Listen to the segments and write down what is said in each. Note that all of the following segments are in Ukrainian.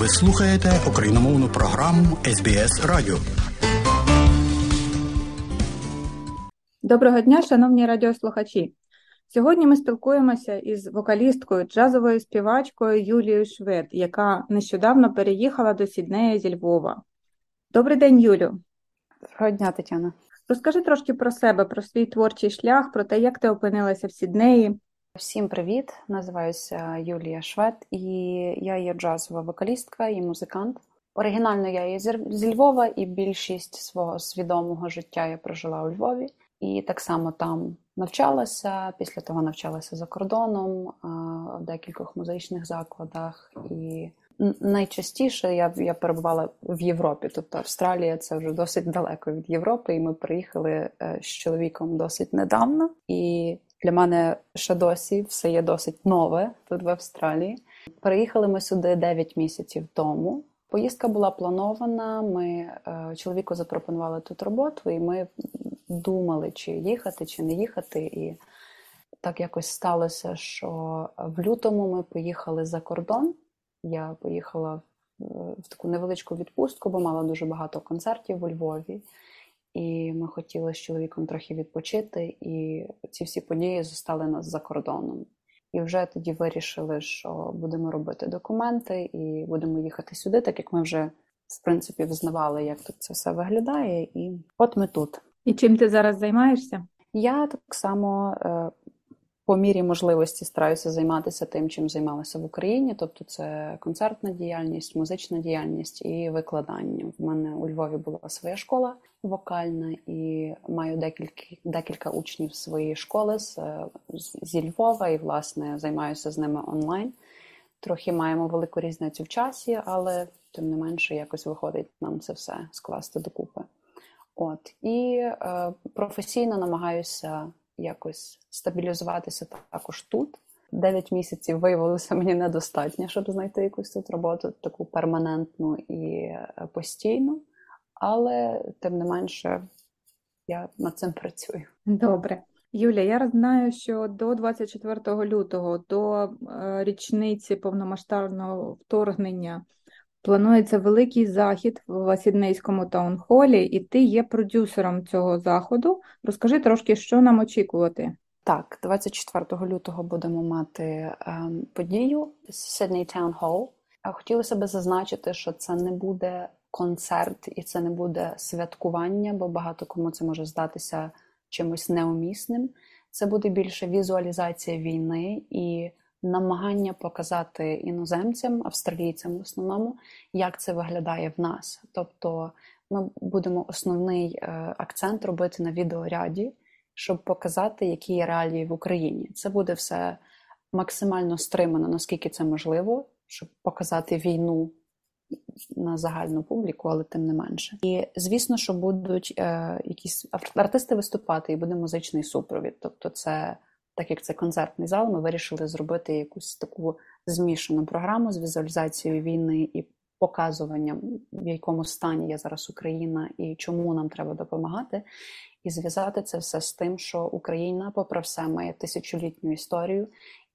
Ви слухаєте україномовну програму СБС Радіо. Доброго дня, шановні радіослухачі. Сьогодні ми спілкуємося із вокалісткою, джазовою співачкою Юлією Швед, яка нещодавно переїхала до Сіднея зі Львова. Добрий день, Юлю. Доброго дня, Тетяна. Розкажи трошки про себе, про свій творчий шлях, про те, як ти опинилася в Сіднеї. Всім привіт! Називаюся Юлія Швед, і я є джазова вокалістка і музикант. Оригінально я є зі Львова, і більшість свого свідомого життя я прожила у Львові. І так само там навчалася. Після того навчалася за кордоном в декількох музичних закладах. І найчастіше я я перебувала в Європі, тобто Австралія це вже досить далеко від Європи. І ми приїхали е, з чоловіком досить недавно. І для мене ще досі все є досить нове тут в Австралії. Переїхали ми сюди 9 місяців тому. Поїздка була планована. Ми е, чоловіку запропонували тут роботу, і ми думали, чи їхати, чи не їхати. І так якось сталося, що в лютому ми поїхали за кордон. Я поїхала в таку невеличку відпустку, бо мала дуже багато концертів у Львові. І ми хотіли з чоловіком трохи відпочити, і ці всі події зостали нас за кордоном. І вже тоді вирішили, що будемо робити документи і будемо їхати сюди, так як ми вже в принципі взнавали, як тут це все виглядає. І от ми тут. І чим ти зараз займаєшся? Я так само е, по мірі можливості стараюся займатися тим, чим займалася в Україні. Тобто, це концертна діяльність, музична діяльність і викладання. В мене у Львові була своя школа вокальна, і маю декілька декілька учнів своєї школи з, зі Львова, і власне займаюся з ними онлайн. Трохи маємо велику різницю в часі, але тим не менше якось виходить нам це все скласти докупи. От і е, професійно намагаюся якось стабілізуватися також тут. Дев'ять місяців виявилося мені недостатньо, щоб знайти якусь тут роботу, таку перманентну і е, постійну, але тим не менше я над цим працюю. Добре. Юля, я знаю, що до 24 лютого, до е, річниці повномасштабного вторгнення, Планується великий захід в Сіднейському таунхолі, і ти є продюсером цього заходу. Розкажи трошки, що нам очікувати. Так, 24 лютого будемо мати е, подію Sydney Town Hall. Хотілося б зазначити, що це не буде концерт і це не буде святкування, бо багато кому це може здатися чимось неумісним. Це буде більше візуалізація війни і намагання показати іноземцям, австралійцям в основному, як це виглядає в нас. Тобто ми будемо основний е, акцент робити на відеоряді, щоб показати, які є реалії в Україні. Це буде все максимально стримано, наскільки це можливо, щоб показати війну. На загальну публіку, але тим не менше. І звісно, що будуть е, якісь артисти виступати, і буде музичний супровід. Тобто, це так як це концертний зал, ми вирішили зробити якусь таку змішану програму з візуалізацією війни і показуванням, в якому стані є зараз Україна і чому нам треба допомагати, і зв'язати це все з тим, що Україна, попри все, має тисячолітню історію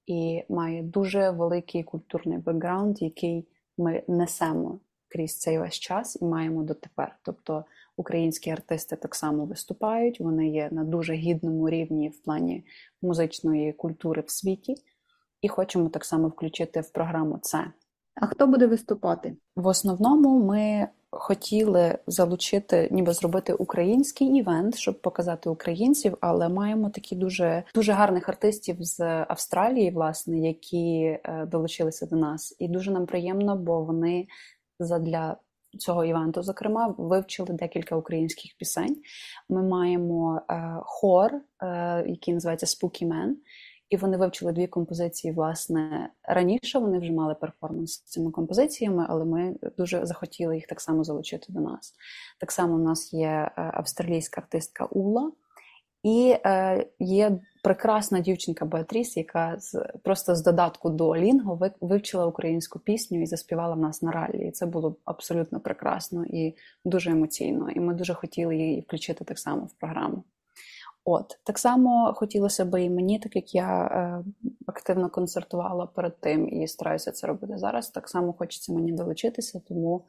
і має дуже великий культурний бекграунд, який ми несемо крізь цей весь час і маємо дотепер. Тобто українські артисти так само виступають, вони є на дуже гідному рівні в плані музичної культури в світі, і хочемо так само включити в програму це. А хто буде виступати? В основному ми хотіли залучити, ніби зробити український івент, щоб показати українців, але маємо такі дуже дуже гарних артистів з Австралії, власне, які е, долучилися до нас, і дуже нам приємно, бо вони задля цього івенту, зокрема, вивчили декілька українських пісень. Ми маємо е, хор, е, який називається Spooky Man, і вони вивчили дві композиції. Власне, раніше вони вже мали перформанс з цими композиціями, але ми дуже захотіли їх так само залучити до нас. Так само у нас є е, австралійська артистка Ула. І е, є прекрасна дівчинка Беатріс, яка з просто з додатку до Лінго вивчила українську пісню і заспівала в нас на ралі. І Це було абсолютно прекрасно і дуже емоційно. І ми дуже хотіли її включити так само в програму. От так само хотілося б і мені, так як я е, активно концертувала перед тим і стараюся це робити зараз. Так само хочеться мені долучитися, тому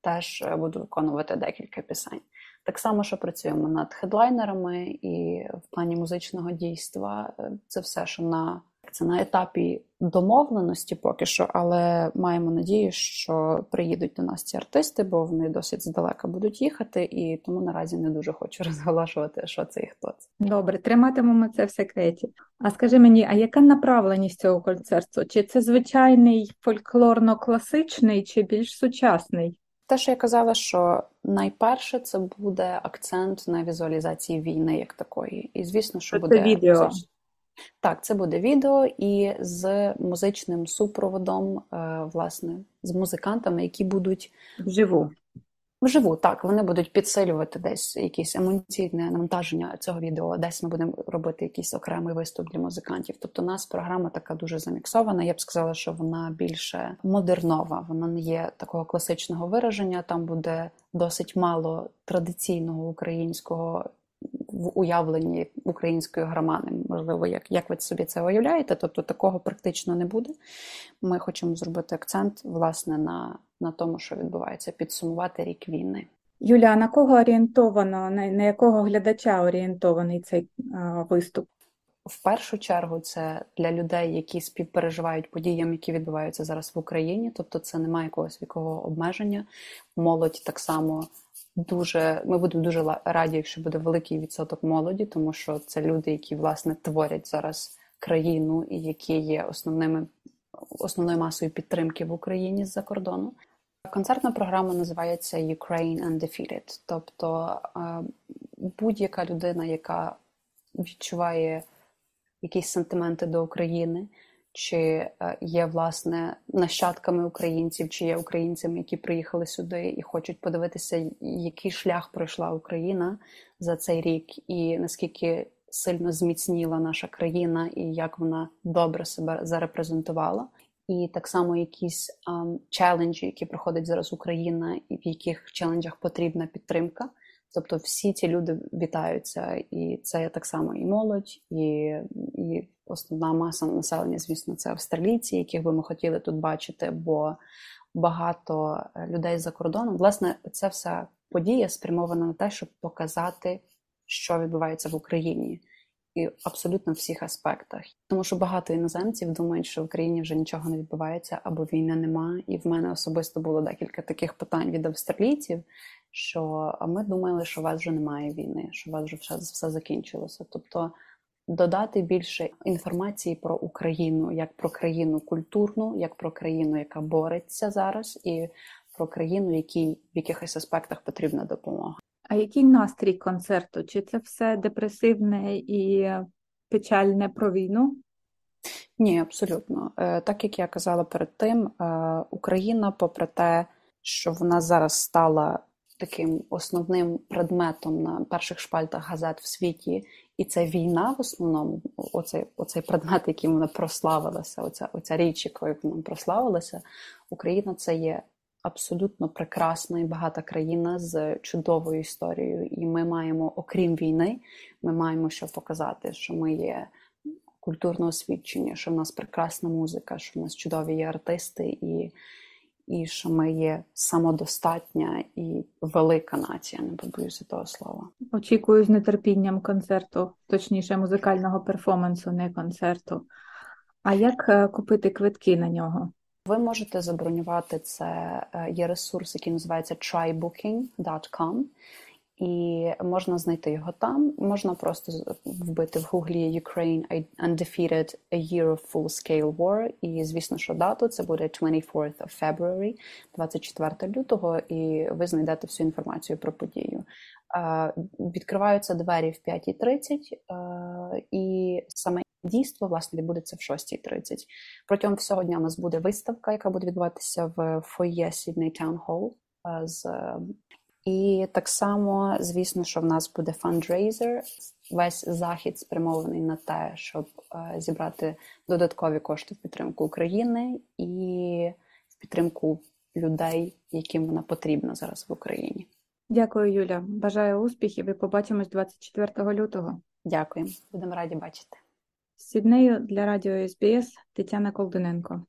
теж е, буду виконувати декілька пісень. Так само, що працюємо над хедлайнерами, і в плані музичного дійства е, це все, що на це на етапі домовленості поки що, але маємо надію, що приїдуть до нас ці артисти, бо вони досить здалека будуть їхати, і тому наразі не дуже хочу розголошувати, що це і хто це. Добре, триматимемо це в секреті. А скажи мені, а яка направленість цього концерту? Чи це звичайний фольклорно-класичний, чи більш сучасний? Те, що я казала, що найперше це буде акцент на візуалізації війни як такої, і звісно, що це буде відео. Так, це буде відео і з музичним супроводом, е, власне, з музикантами, які будуть вживу. Вживу, так, вони будуть підсилювати десь якісь емоційне навантаження цього відео, десь ми будемо робити якийсь окремий виступ для музикантів. Тобто, у нас програма така дуже заміксована. Я б сказала, що вона більше модернова, вона не є такого класичного вираження. Там буде досить мало традиційного українського в уявленні української громади. Можливо, як як ви собі це уявляєте? Тобто такого практично не буде. Ми хочемо зробити акцент власне на, на тому, що відбувається, підсумувати рік війни. Юля, на кого орієнтовано, на, на якого глядача орієнтований цей а, виступ? В першу чергу це для людей, які співпереживають подіям, які відбуваються зараз в Україні. Тобто, це немає якогось вікового обмеження. Молодь так само дуже ми будемо дуже раді, якщо буде великий відсоток молоді, тому що це люди, які власне творять зараз країну і які є основними основною масою підтримки в Україні з-за кордону. Концертна програма називається Ukraine Undefeated. Тобто будь-яка людина, яка відчуває якісь сентименти до України, чи е, є власне нащадками українців, чи є українцями, які приїхали сюди і хочуть подивитися, який шлях пройшла Україна за цей рік, і наскільки сильно зміцніла наша країна, і як вона добре себе зарепрезентувала. І так само якісь челенджі, які проходить зараз Україна, і в яких челенджах потрібна підтримка. Тобто всі ці люди вітаються, і це так само і молодь, і і основна маса населення, звісно, це австралійці, яких би ми хотіли тут бачити, бо багато е, людей за кордоном. Власне, це вся подія спрямована на те, щоб показати, що відбувається в Україні. І абсолютно всіх аспектах, тому що багато іноземців думають, що в Україні вже нічого не відбувається або війни нема. І в мене особисто було декілька таких питань від австралійців, що ми думали, що у вас вже немає війни, що у вас вже все, все закінчилося. Тобто додати більше інформації про Україну, як про країну культурну, як про країну, яка бореться зараз, і про країну, якій в якихось аспектах потрібна допомога. А який настрій концерту? Чи це все депресивне і печальне про війну? Ні, абсолютно. Е, так як я казала перед тим, е, Україна, попри те, що вона зараз стала таким основним предметом на перших шпальтах газет в світі, і це війна в основному, оцей оцей предмет, яким вона прославилася, оця оця річ, якою вона прославилася, Україна це є абсолютно прекрасна і багата країна з чудовою історією. І ми маємо, окрім війни, ми маємо що показати, що ми є культурно освічені, що в нас прекрасна музика, що в нас чудові є артисти. І і що ми є самодостатня і велика нація, не побоюся того слова. Очікую з нетерпінням концерту, точніше, музикального перформансу, не концерту. А як е, купити квитки на нього? Ви можете забронювати це. Е, є ресурс, який називається trybooking.com. І можна знайти його там. Можна просто вбити в гуглі Ukraine Undefeated A Year of Full Scale War. І звісно, що дату це буде 24th of February, 24 лютого, і ви знайдете всю інформацію про подію. Відкриваються двері в 5.30, і саме дійство власне відбудеться в 6.30. Протягом всього дня у нас буде виставка, яка буде відбуватися в фоє Sydney Town Hall з і так само, звісно, що в нас буде фандрейзер. Весь захід спрямований на те, щоб е, зібрати додаткові кошти в підтримку України і в підтримку людей, яким вона потрібна зараз в Україні. Дякую, Юля. Бажаю успіхів і побачимось 24 лютого. Дякую, будемо раді бачити. З Сіднею для радіо СБС Тетяна Колдуненко.